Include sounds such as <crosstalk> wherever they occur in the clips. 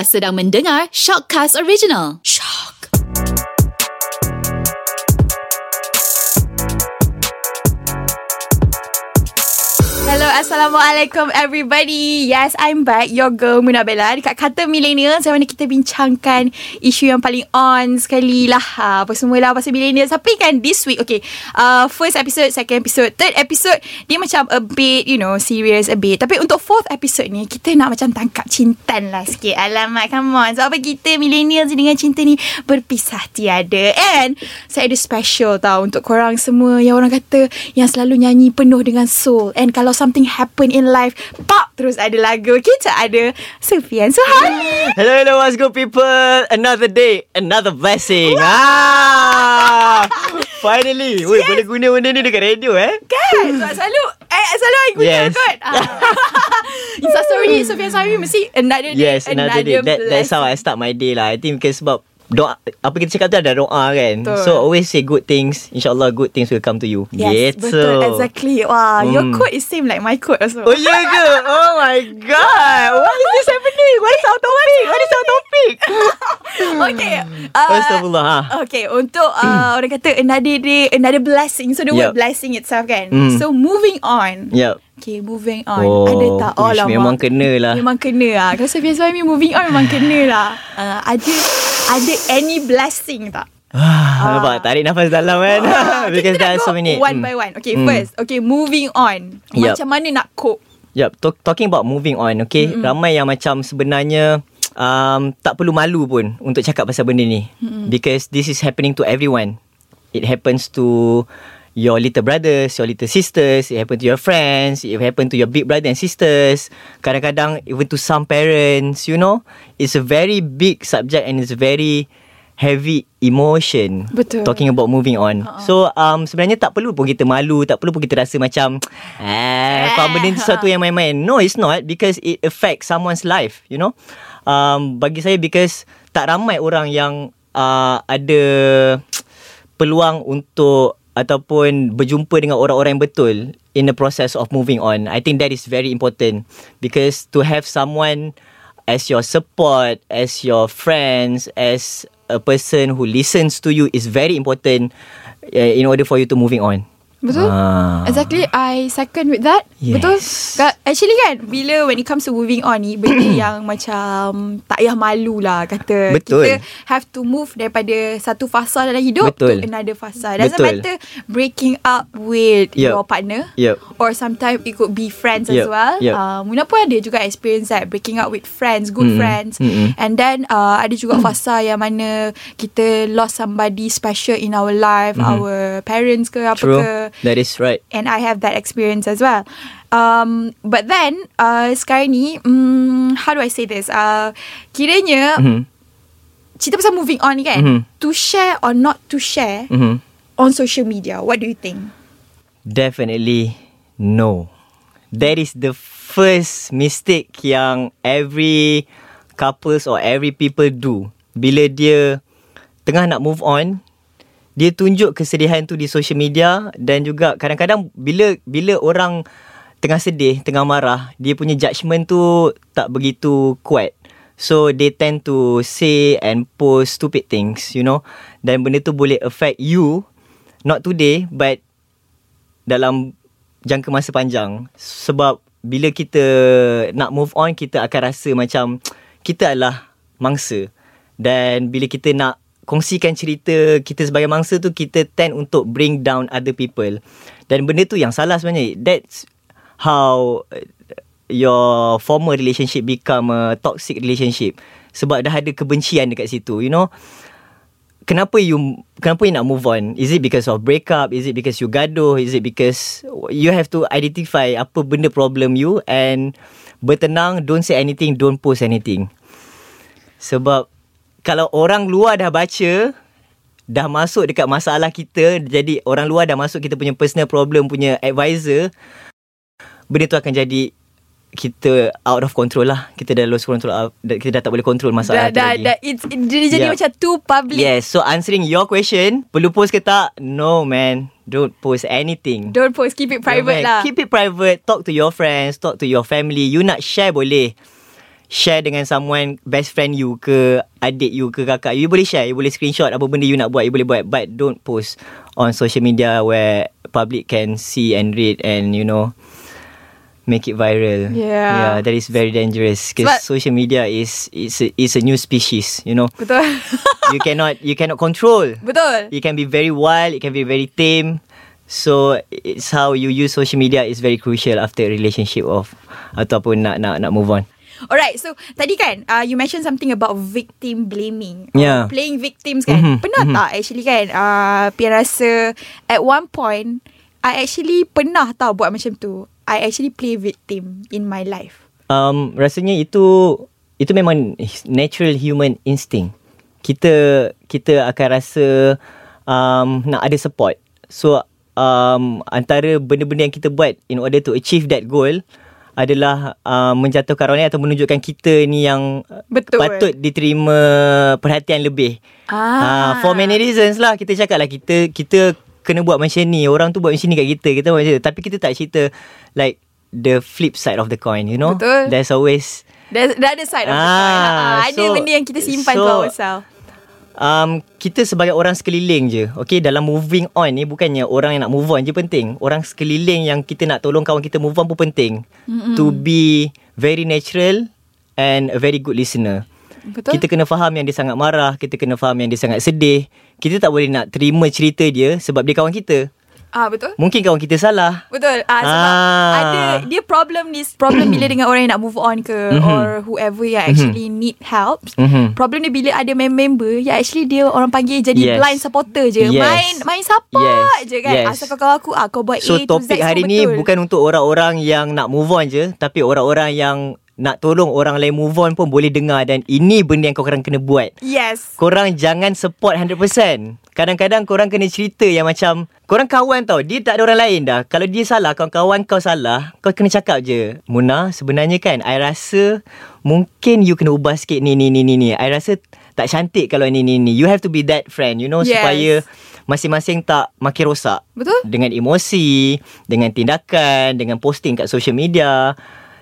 Sedang mendengar Shockcast Original. Assalamualaikum everybody. Yes, I'm back. Your girl Muna Bella dekat Kata Millennials yang mana kita bincangkan isu yang paling on sekali lah. Ha, apa semua lah pasal millennials. Tapi kan this week, okay, uh, first episode, second episode, third episode, dia macam a bit, you know, serious a bit. Tapi untuk fourth episode ni, kita nak macam tangkap cintan lah sikit. Alamak, come on. Sebab apa kita millennials dengan cinta ni berpisah tiada. And saya ada special tau untuk korang semua yang orang kata yang selalu nyanyi penuh dengan soul. And kalau something happen in life, pop terus ada lagu. Kita ada Sufian Suhani. Hello, hello, what's good people? Another day, another blessing. Ah, finally. Woi, boleh guna benda ni dekat radio eh? Kan? Sebab selalu eh, selalu I guna Yes. kot. Ah. Insta story Sufian Suhani mesti another day. Yes, another day. That, that's how I start my day lah. I think because sebab doa apa kita cakap tu ada doa kan. Betul. So always say good things. InsyaAllah good things will come to you. Yes, gitu. betul. Exactly. Wah, your Hmm. quote is same like my quote also. Oh ya ke? Oh my god. <laughs> What is this happening? What is our topic? What is our topic? <laughs> okay. <laughs> Uh, Astagfirullah. Ha. Okay, untuk uh, <clears throat> orang kata another day, another blessing. So the word Yup. blessing itself kan. Mm. So moving on. Yep. Okay, moving on. Oh, ada tak? Oh, lama. memang kena lah. Memang kena lah. Kalau Sofian Suhaimi moving on memang kena lah. Uh, ada ada any blessing tak? Ah, nampak tarik nafas dalam kan. <laughs> <laughs> kita Because there are so many. one Mm. by one. Okay, Mm. first. Okay, moving on. Yup. Macam mana nak cope? Yep, talk, talking about moving on, okay. Mm-hmm. Ramai yang macam sebenarnya um, tak perlu malu pun untuk cakap pasal benda ni. Mm-hmm. Because this is happening to everyone. It happens to your little brothers, your little sisters, it happen to your friends, it happen to your big brother and sisters. Kadang-kadang even to some parents, you know. It's a very big subject and it's very heavy emotion Betul. talking about moving on. Uh-huh. So um sebenarnya tak perlu pun kita malu, tak perlu pun kita rasa macam eh apa benda ni <laughs> sesuatu yang main-main. No, it's not because it affects someone's life, you know. Um bagi saya because tak ramai orang yang uh, ada peluang untuk ataupun berjumpa dengan orang-orang yang betul in the process of moving on. I think that is very important because to have someone as your support, as your friends, as a person who listens to you is very important uh, in order for you to moving on. Betul? Ah. Exactly. I second with that. Yes. Betul? Actually kan, bila when it comes to moving on ni, benda <coughs> yang macam tak payah malu lah kata. Betul. Kita have to move daripada satu fasa dalam hidup Betul. to another fasa. Doesn't Betul. matter breaking up with Yup. your partner. Yup. Or sometimes it could be friends as Yup. well. Yup. Uh, Muna pun ada juga experience that breaking up with friends, good Mm-mm. friends. Mm-mm. And then uh, ada juga fasa yang mana kita lost somebody special in our life, our parents ke apa Mm-hmm. True. ke That is right. and I have that experience as well. Um, but then uh, sekarang ni, um, how do I say this? Uh, kiranya Mhm. cerita pasal moving on ni kan, Mhm. to share or not to share Mhm. on social media. What do you think? Definitely no. That is the first mistake yang every couples or every people do. Bila dia tengah nak move on, dia tunjuk kesedihan tu di social media dan juga kadang-kadang bila bila orang tengah sedih, tengah marah, dia punya judgement tu tak begitu kuat. So they tend to say and post stupid things, you know. Dan benda tu boleh affect you not today but dalam jangka masa panjang sebab bila kita nak move on kita akan rasa macam kita adalah mangsa dan bila kita nak kongsikan cerita kita sebagai mangsa tu kita tend untuk bring down other people dan benda tu yang salah sebenarnya that's how your former relationship become a toxic relationship sebab dah ada kebencian dekat situ you know kenapa you kenapa you nak move on? Is it because of breakup? Is it because you gaduh? Is it because you have to identify apa benda problem you and bertenang, don't say anything, don't post anything. Sebab kalau orang luar dah baca dah masuk dekat masalah kita jadi orang luar dah masuk kita punya personal problem punya advisor benda tu akan jadi kita out of control lah kita dah lose control uh, kita dah tak boleh control dah, masalah tu dah, lagi dah, it's, dia jadi Yup. macam too public. Yes, so answering your question, perlu post ke tak? No man, don't post anything. Don't post, keep it private Correct. lah. Keep it private, talk to your friends, talk to your family. You nak share boleh. Share dengan someone best friend you ke adik you ke kakak you, you boleh share you boleh screenshot apa benda you nak buat you boleh buat but don't post on social media where public can see and read and you know make it viral Yeah. yeah that is very dangerous because social media is is a, is a new species you know Betul. you cannot you cannot control Betul. it can be very wild it can be very tame so it's how you use social media is very crucial after a relationship of ataupun nak nak nak move on Alright, so tadi kan uh, you mentioned something about victim blaming. or Yeah. Playing victims kan. Mhm, Pernah mhm. tak actually kan uh, Pian rasa at one point I actually pernah tau buat macam tu. I actually play victim in my life. um rasanya itu itu memang natural human instinct kita kita akan rasa um nak ada support so um antara benda-benda yang kita buat in order to achieve that goal adalah uh, menjatuhkan orang lain atau menunjukkan kita ni yang uh, Betul. patut diterima perhatian lebih. Ah. Uh, for many reasons lah kita cakap lah kita kita kena buat macam ni. Orang tu buat macam ni kat kita. Kita buat macam tu. Tapi kita tak cerita like the flip side of the coin, you know? Betul. There's always There's the other side of the Ah, coin. Ah, ada so- benda yang kita simpan so- for ourselves. Um, kita sebagai orang sekeliling je Okay? Dalam moving on ni Bukannya orang yang nak move on je penting. Orang sekeliling yang kita nak tolong kawan kita move on pun penting. Mm-hmm. To be very natural And a very good listener. Betul? Kita kena faham yang dia sangat marah Kita kena faham yang dia sangat sedih. Kita tak boleh nak terima cerita dia Sebab dia kawan kita Ah betul? Mungkin kawan kita salah Betul. Ah sebab Ah. ada dia problem ni problem bila dengan orang yang nak move on ke Mhm. or whoever yang actually need help. Mhm. Problem dia bila ada member yang actually dia orang panggil jadi Yes. blind supporter je. Yes. Main main support Yes. je kan. Yes. Asal kau aku ah kau buat So A to Z topik hari ni betul. bukan untuk orang-orang yang nak move on je Tapi orang-orang yang nak tolong orang lain move on pun boleh dengar Dan ini benda yang korang kena buat Yes. Korang jangan support 100% Kadang-kadang korang kena cerita yang macam Korang kawan tau Dia tak ada orang lain dah. Kalau dia salah Kawan-kawan kau salah Kau kena cakap je. Muna sebenarnya kan I rasa Mungkin you kena ubah sikit. Ni ni ni ni ni. I rasa tak cantik kalau ni ni ni. You have to be that friend You know Yes. supaya Masing-masing tak makin rosak. Betul? Dengan emosi Dengan tindakan Dengan posting kat social media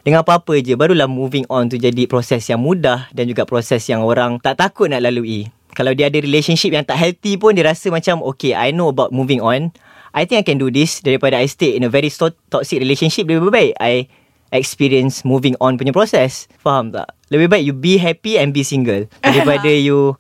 dengan apa-apa je. Barulah moving on tu jadi proses yang mudah Dan juga proses yang orang tak takut nak lalui Kalau dia ada relationship yang tak healthy pun Dia rasa macam Okay I know about moving on I think I can do this Daripada I stay in a very to- toxic relationship Lebih baik I experience moving on punya proses Faham tak? Lebih baik you be happy and be single <laughs> Daripada you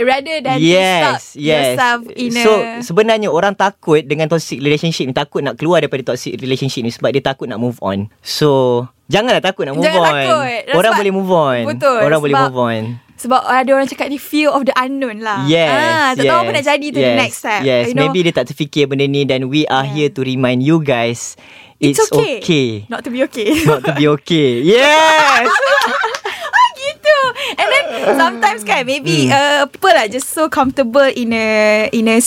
Rather than yes, stuck yes. yourself in so a sebenarnya orang takut dengan toxic relationship ni takut nak keluar daripada toxic relationship ni sebab dia takut nak move on. So janganlah takut nak move Jangan on. takut. Orang Sebab- boleh move on. Betul, Orang boleh sebab- move on. Sebab ada orang cakap ni fear of the unknown lah. Yes. Ah, tak yes, tahu apa nak jadi tu yes, the next step. Yes. You know? Maybe dia tak terfikir benda ni dan we are Yeah. here to remind you guys it's, it's, okay. okay. Not to be okay. <laughs> Not to be okay. Yes. <laughs> Ah, gitu. And then sometimes kan maybe Hmm. uh, people are just so comfortable in a in a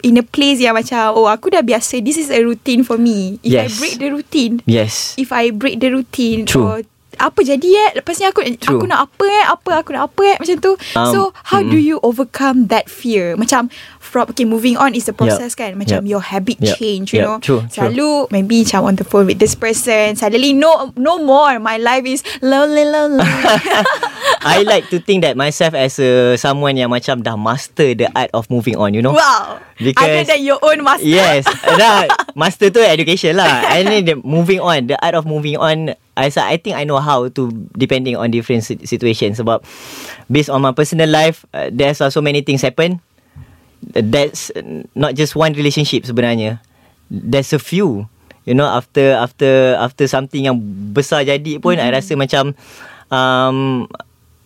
in a place yang macam oh aku dah biasa this is a routine for me. If I Yes. break the routine, yes. if I break the routine True. or apa jadi eh Lepasnya aku True. Aku nak apa eh Apa aku nak apa eh Macam tu Um, So how do mm-mm. you overcome That fear Macam from Okay moving on Is the process kan Macam Yup. your habit Yup. change You Yup. know True, true. Selalu Maybe macam on the phone With this person Suddenly no No more My life is Lonely lonely <laughs> I like to think that myself as a someone yang macam dah master the art of moving on, you know. Wow. Because- Other than your own master. Yes. <laughs> Dah Master tu education lah. And then the moving on The art of moving on I, I think I know how to Depending on different si- situations Sebab Based on my personal life uh, There's so many things happen. That's Not just one relationship sebenarnya. There's a few. You know after After After something yang Besar jadi pun I rasa macam um,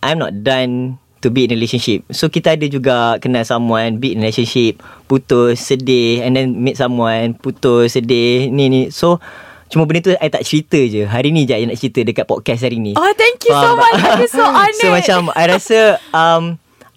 I'm not done to be in a relationship. So kita ada juga kenal someone, be in a relationship, putus, sedih and then meet someone, putus, sedih, ni ni. So cuma benda tu I tak cerita je. Hari ni je I nak cerita dekat podcast hari ni. Oh thank you so Faham much? I'm so <laughs> honored So macam I rasa um,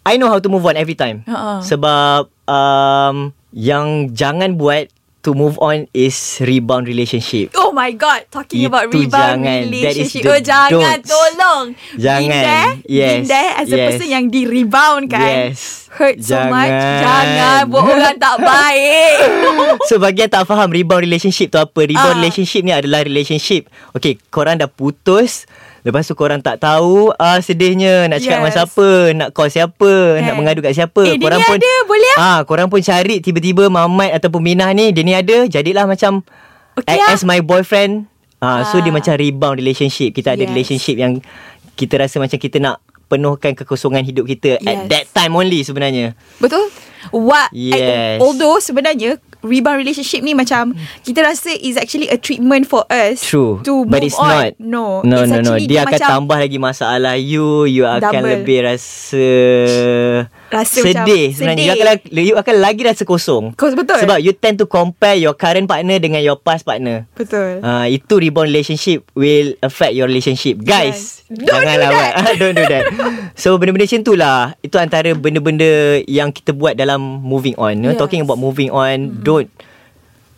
I know how to move on every time. Ha-ha. Sebab um, yang jangan buat to move on is rebound relationship. Oh my god, talking Itu about rebound jangan. That is relationship. Oh jangan don'ts. tolong. Jangan. Been there, Yes, Been there as a yes. person yang di rebound kan. Yes. Hurt so much. Jangan. Jangan buat orang tak <laughs> baik. So bagi yang tak faham Rebound relationship tu apa Rebound Ah. relationship ni adalah relationship Okay korang dah putus Lepas tu korang tak tahu ah sedihnya nak cakap Yes. dengan siapa, nak call siapa, nak Eh. mengadu kat siapa. Eh, dia ni pun ada, boleh ah? Ah, korang pun cari tiba-tiba Mamat ataupun Minah ni dia ni ada, jadilah macam Okay act ah. as my boyfriend. Ah, so Ah. dia macam rebound relationship. Kita ada Yes. relationship yang kita rasa macam kita nak penuhkan kekosongan hidup kita at Yes. that time only sebenarnya. Betul? What? Yes. Although sebenarnya rebound relationship ni macam kita rasa is actually a treatment for us True. to But move it's on. not. No. No, it's no, no. actually Dia akan macam tambah lagi masalah you. You akan lebih rasa... Rasa sedih macam sebenarnya. sedih. You akan, you akan lagi rasa kosong. Kos- betul. Sebab you tend to compare your current partner dengan your past partner. Betul. Uh, itu rebound relationship will affect your relationship. Guys, Yes. Don't janganlah do buat. <laughs> Don't do that. So benda-benda macam tu lah. Itu antara benda-benda yang kita buat dalam moving on. You know, Yes. talking about moving on, mm-hmm. don't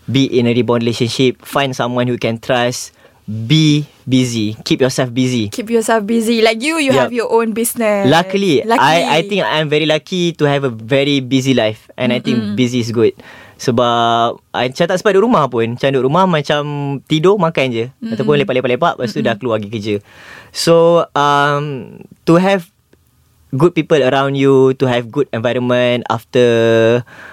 be in a rebound relationship. Find someone who can trust. Be busy. Keep yourself busy. Keep yourself busy. Like you, you Yup. have your own business. Luckily, Lucky. I I think I'm very lucky to have a very busy life and I think busy is good. Sebab I macam tak sempat duduk rumah pun. Macam duduk rumah macam tidur makan je mm-hmm. ataupun lepak-lepak-lepak lepas tu dah keluar pergi kerja. So um to have good people around you, to have good environment after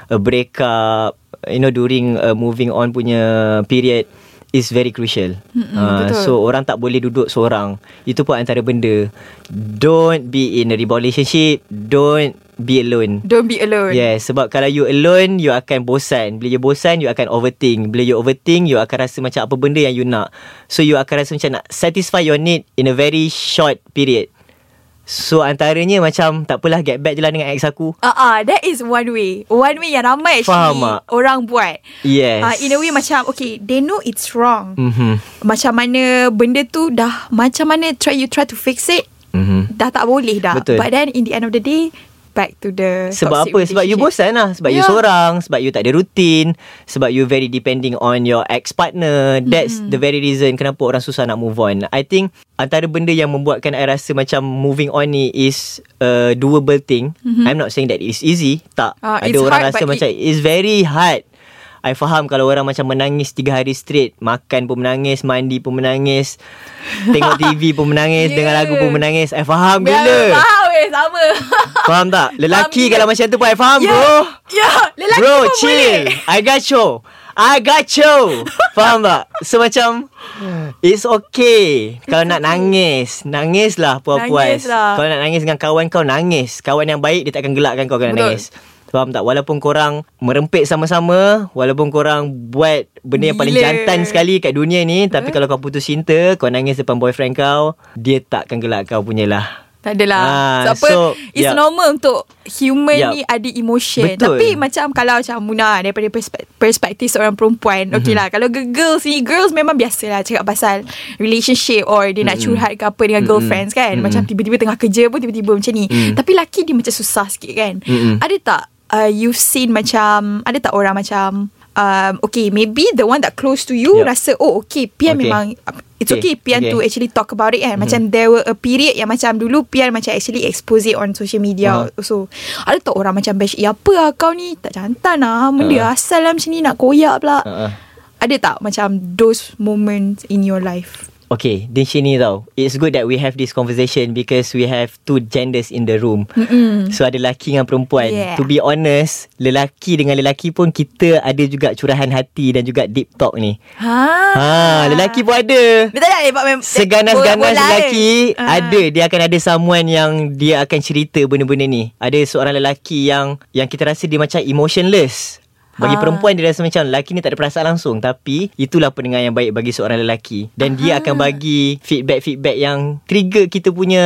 a breakup, you know during a moving on punya period is very crucial. Uh, betul. so orang tak boleh duduk seorang. Itu pun antara benda. Don't be in a relationship. Don't be alone. Don't be alone. Yes, sebab kalau you alone, you akan bosan. Bila you bosan, you akan overthink. Bila you overthink, you akan rasa macam apa benda yang you nak. So, you akan rasa macam nak satisfy your need in a very short period. So, antaranya macam, tak apalah, get back je lah dengan ex aku. Ah, uh that is one way. One way yang ramai Faham actually tak? orang buat. Yes. Ah, in a way macam okay, they know it's wrong. Mm-hmm. Macam mana benda tu dah macam mana try you try to fix it Mm-hmm. dah tak boleh dah. Betul. But then in the end of the day back to the Sebab apa? Sebab you bosan lah. Sebab you Yeah. seorang. Sebab you tak ada rutin. Sebab you very depending on your ex-partner. That's Mm-hmm. the very reason kenapa orang susah nak move on. I think antara benda yang membuatkan I rasa macam moving on ni is a doable thing. I'm not saying that it's easy. Tak. Ah, ada orang hard, rasa macam it's very hard. I faham kalau orang macam menangis tiga hari straight. Makan pun menangis. Mandi pun menangis. Tengok TV pun menangis. Yeah. <laughs> Dengar lagu pun menangis. I faham gila. Faham eh sama. Faham tak? Lelaki Faham kalau macam tu pun I faham Ya. bro. Ya, lelaki Bro, pun chill. boleh. I got you. I got you. <laughs> Faham tak? So macam It's okay Kalau nak nangis Nangis lah puas-puas Nangis lah. Kalau nak nangis dengan kawan kau Nangis Kawan yang baik Dia takkan gelakkan kau Kalau nak nangis Faham tak? Walaupun korang merempit sama-sama Walaupun korang buat Benda yang paling Gila. jantan sekali Kat dunia ni Tapi kalau kau putus cinta Kau nangis depan boyfriend kau Dia takkan gelak kau punya lah Tak adalah. Ah, so, apa, so, it's yup. normal untuk human Yup. ni ada emotion. Betul. Tapi macam kalau macam Muna daripada perspek- perspektif seorang perempuan, mm-hmm. okay lah. Kalau girls ni, girls memang biasa lah cakap pasal relationship or dia nak curhat ke apa dengan girlfriends kan. Macam tiba-tiba tengah kerja pun tiba-tiba macam ni. Tapi laki dia macam susah sikit kan. Mm-mm. Ada tak uh, you've seen macam, ada tak orang macam, um, okay maybe the one that close to you Yup. rasa oh okay Pian Okay. memang it's Okay. okay, Pian Okay. to actually talk about it kan. Macam there were a period yang macam dulu Pian macam actually expose it on social media. Uh-huh. So ada tak orang macam bash, "Eh apa lah kau ni tak jantan lah. Benda Uh-huh. asal lah macam ni nak koyak pula." uh-uh. Ada tak macam those moments in your life? Okay, di sini tau. It's good that we have this conversation because we have two genders in the room. Mm-mm. So ada lelaki dengan perempuan. Yeah. To be honest, lelaki dengan lelaki pun kita ada juga curahan hati dan juga deep talk ni. Ha. Ha, lelaki pun ada. Betul tak lepak mem- Seganas-ganas bola- bola lelaki ke? ada dia akan ada someone yang dia akan cerita benda-benda ni. Ada seorang lelaki yang yang kita rasa dia macam emotionless. Bagi Ha. perempuan dia rasa macam lelaki ni tak ada perasaan langsung tapi itulah pendengar yang baik bagi seorang lelaki dan dia akan bagi feedback-feedback yang trigger kita punya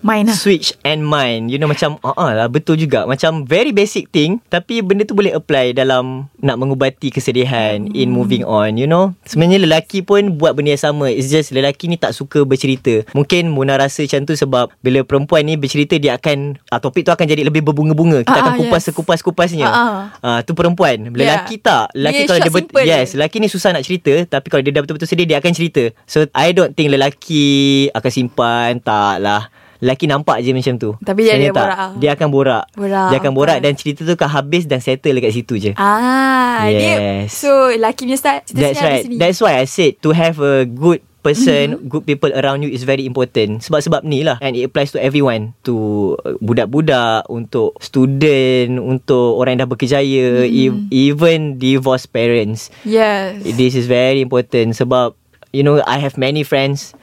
Mind lah. switch and mind. You know macam ah uh lah betul juga. Macam very basic thing tapi benda tu boleh apply dalam nak mengubati kesedihan in moving on, you know. Sebenarnya lelaki pun buat benda yang sama. It's just lelaki ni tak suka bercerita. Mungkin Muna rasa macam tu sebab bila perempuan ni bercerita dia akan ah, topik tu akan jadi lebih berbunga-bunga. Kita Ah, akan ah, kupas yes. sekupas-kupasnya. Ah, Ah tu perempuan. Lelaki tak. Lelaki Dia kalau dia short, bet- simple yes, lelaki ni susah nak cerita tapi kalau dia dah betul-betul sedih dia akan cerita. So I don't think lelaki akan simpan tak lah. Lelaki nampak je macam tu. Tapi dia Sebenarnya ada borak ah. Dia akan borak. Borak, Dia akan borak dan cerita tu akan habis dan settle dekat situ je. Ah, dia Yes. so lelaki punya style cerita That's right. sini. That's why I said to have a good person, mm-hmm. good people around you is very important. Sebab-sebab ni lah. And it applies to everyone. To uh, budak-budak, untuk student, untuk orang yang dah berkejaya, mm. even divorced parents. yes. This is very important sebab you know I have many friends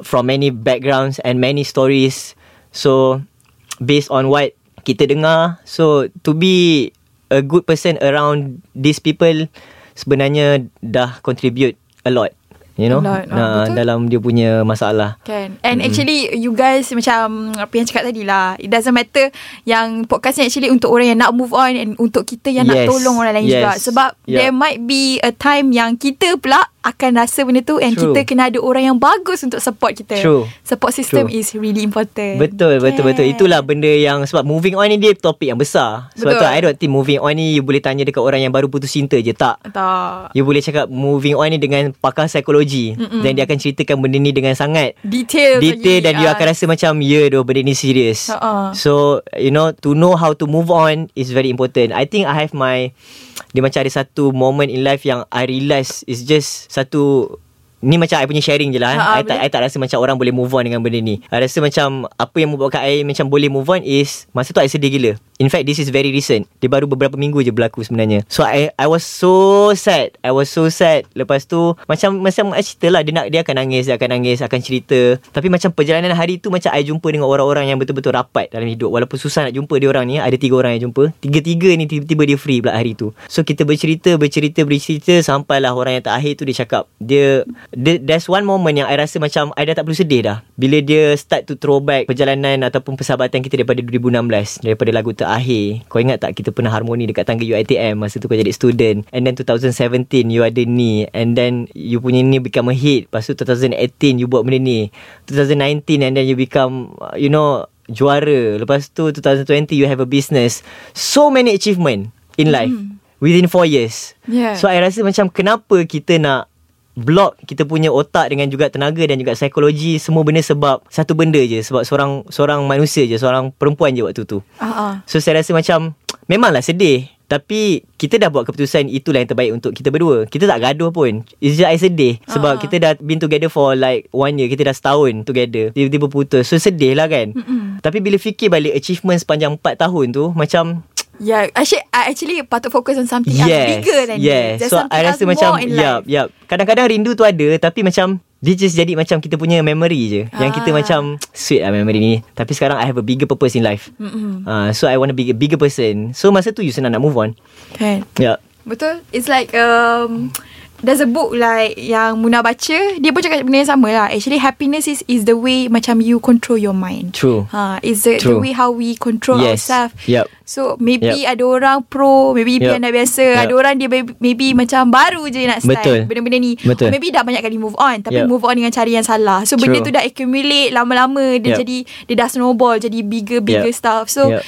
from many backgrounds and many stories. So based on what kita dengar, so to be a good person around these people sebenarnya dah contribute a lot. You know, lot, nah, betul. dalam dia punya masalah. Kan And mm-hmm. actually You guys macam Apa yang cakap tadi lah It doesn't matter Yang podcast ni actually Untuk orang yang nak move on And untuk kita yang Yes. nak tolong orang lain Yes. juga Sebab Yeah. There might be a time Yang kita pula Akan rasa benda tu And True. kita kena ada orang yang bagus Untuk support kita True. Support system True. is really important Betul, betul, betul. Kan? Itulah benda yang sebab moving on ni dia topik yang besar. Sebab Betul. tu I don't think moving on ni you boleh tanya dekat orang yang baru putus cinta je tak. Tak You boleh cakap moving on ni dengan pakar psikologi Mm-mm. dan dia akan ceritakan benda ni dengan sangat Detail detail lagi. dan you akan rasa macam ya yeah, doh benda ni serius. Ha-ha. So you know to know how to move on is very important. I think I have my dia macam ada satu moment in life yang I realise is just satu Ni macam I punya sharing je lah. Ha, I, tak, I tak rasa macam orang boleh move on dengan benda ni. I rasa macam apa yang membuatkan I macam boleh move on is masa tu I sedih gila. In fact, this is very recent. Dia baru beberapa minggu je berlaku sebenarnya. So I I was so sad. I was so sad. Lepas tu macam macam I cerita lah dia nak dia akan nangis, dia akan nangis, akan cerita. Tapi macam perjalanan hari tu macam I jumpa dengan orang-orang yang betul-betul rapat dalam hidup. Walaupun susah nak jumpa dia orang ni, ada tiga orang yang jumpa. Tiga-tiga ni tiba-tiba dia free pula hari tu. So kita bercerita, bercerita, bercerita sampailah orang yang terakhir tu dia cakap dia there's one moment yang I rasa macam I dah tak perlu sedih dah. Bila dia start to throwback perjalanan ataupun persahabatan kita daripada 2016 daripada lagu terakhir. Kau ingat tak kita pernah harmoni dekat tangga UiTM masa tu kau jadi student and then 2017 you ada ni and then you punya ni become a hit. Lepas tu 2018 you buat benda ni. 2019 and then you become you know juara. Lepas tu 2020 you have a business. So many achievement in life within 4 years. Yeah. So I rasa macam kenapa kita nak block kita punya otak dengan juga tenaga dan juga psikologi semua benda sebab satu benda je sebab seorang seorang manusia je seorang perempuan je waktu tu. Ah. So saya rasa macam memanglah sedih tapi kita dah buat keputusan itulah yang terbaik untuk kita berdua. Kita tak gaduh pun. It's just I sedih sebab Ah. kita dah been together for like one year. Kita dah setahun together. Tiba-tiba putus. So sedih lah kan. Mm-mm. Tapi bila fikir balik achievement sepanjang 4 tahun tu macam Yeah, actually, I actually patut fokus on something yes, else bigger than yes. this. There's So something I rasa more macam life. yup Kadang-kadang rindu tu ada Tapi macam Dia just jadi macam Kita punya memory je Yang kita Ah. macam <tsk> Sweet lah memory ni Tapi sekarang I have a bigger purpose in life Mm-mm. uh, So I want to be a bigger person So masa tu you senang nak move on Kan? Yup Betul. It's like um, there's a book like yang Muna baca. Dia pun cakap benda yang sama lah. Actually happiness is is the way macam you control your mind. True Ha, is the, the True. way how we control Yes ourselves. Yup So maybe ada orang pro, maybe dia nak biasa, Yup. ada orang dia maybe, maybe macam baru je nak start Betul. benda-benda ni. Betul. Or maybe dah banyak kali move on tapi Yup. move on dengan cara yang salah. So benda True. tu dah accumulate lama-lama dia Yup. jadi dia dah snowball jadi bigger bigger Yup. stuff. So Yup.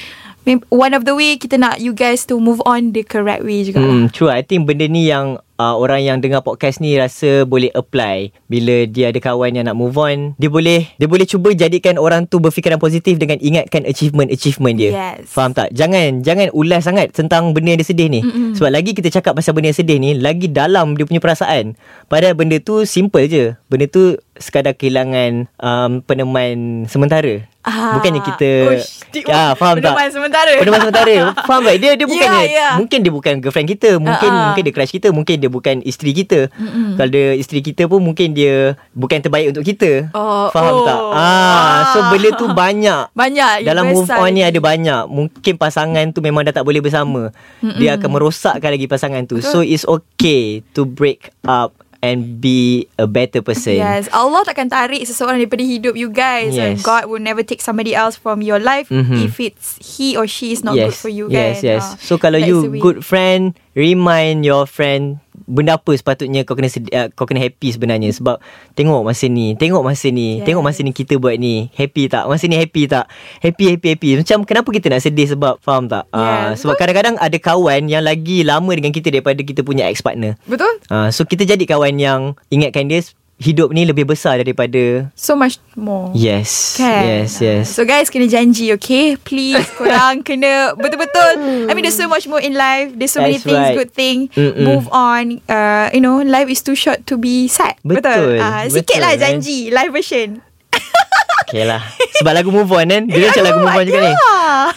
One of the way kita nak you guys to move on the correct way juga. lah. Hmm, true. I think benda ni yang uh, orang yang dengar podcast ni rasa boleh apply bila dia ada kawan yang nak move on. Dia boleh dia boleh cuba jadikan orang tu berfikiran positif dengan ingatkan achievement-achievement dia. Yes. Faham tak? Jangan jangan ulas sangat tentang benda yang dia sedih ni. Mm-mm. Sebab lagi kita cakap pasal benda yang sedih ni, lagi dalam dia punya perasaan. Padahal benda tu simple je. Benda tu sekadar kehilangan um, peneman sementara. Ah. Bukannya kita Uish, ya, faham tak? sementara. Peneman sementara. <laughs> faham tak? Dia dia bukannya Ya, ya. mungkin dia bukan girlfriend kita, mungkin Ah, ah. mungkin dia crush kita, mungkin dia bukan isteri kita. Mm-mm. Kalau dia isteri kita pun mungkin dia bukan terbaik untuk kita. Oh, faham oh. tak? Ah, so Ah. benda tu <laughs> banyak. Banyak Dalam move on ni ada banyak. Mungkin pasangan tu memang dah tak boleh bersama. Mm-mm. Dia akan merosakkan lagi pasangan tu. So it's okay to break up and be a better person. Yes, Allah takkan tarik seseorang daripada hidup you guys. And Yes. God will never take somebody else from your life Mhm. if it's he or she is not yes. good for you Yes, kan. yes. Ah, So kalau you good friend, remind your friend benda apa sepatutnya kau kena sedi- uh, kau kena happy sebenarnya sebab tengok masa ni, tengok masa ni, Yes. tengok masa ni kita buat ni. Happy tak? Masa ni happy tak? Happy happy happy. Macam kenapa kita nak sedih sebab faham tak? Ah, Yeah, sebab kadang-kadang ada kawan yang lagi lama dengan kita daripada kita punya ex partner. Betul? Ah, so kita jadi kawan yang ingatkan dia hidup ni lebih besar daripada So much more. yes. Kan? Yes, yes. So guys kena janji okay Please korang kena <laughs> Betul-betul I mean there's so much more in life There's so many That's things right. Good thing Mm-mm. Move on uh, You know Life is too short to be sad Betul, uh, Sikit betul, lah man. janji Live version <laughs> Okay lah Sebab lagu move on kan Dia macam <laughs> lagu move on juga ni.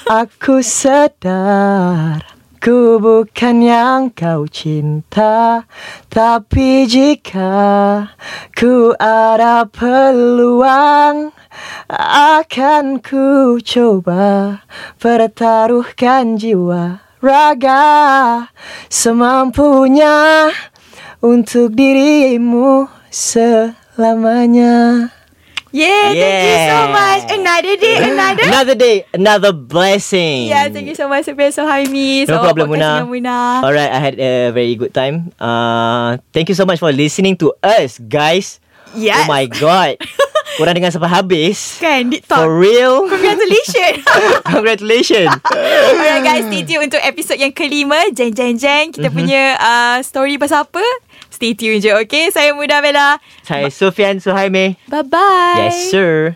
Aku sedar Ku bukan yang kau cinta Tapi jika Ku ada peluang Akan ku coba Pertaruhkan jiwa Raga Semampunya Untuk dirimu Selamanya Yeah Thank you so Yeah. much Another day Another Another day Another blessing Yeah thank you so much Sebenarnya Haimi No problem Muna. Muna Alright, I had a very good time. Uh, thank you so much for listening to us, guys. Yes Oh my god. <laughs> Korang dengar sampai habis. Kan Deep For Talk real. Congratulations <laughs> Congratulations. Alright guys Stay tune untuk episod yang kelima Jeng jeng jeng Kita Mhm. punya uh, Story pasal apa Stay tune je okay Saya Muda Bella Saya Sofian Suhaimi. Bye bye Yes, sir.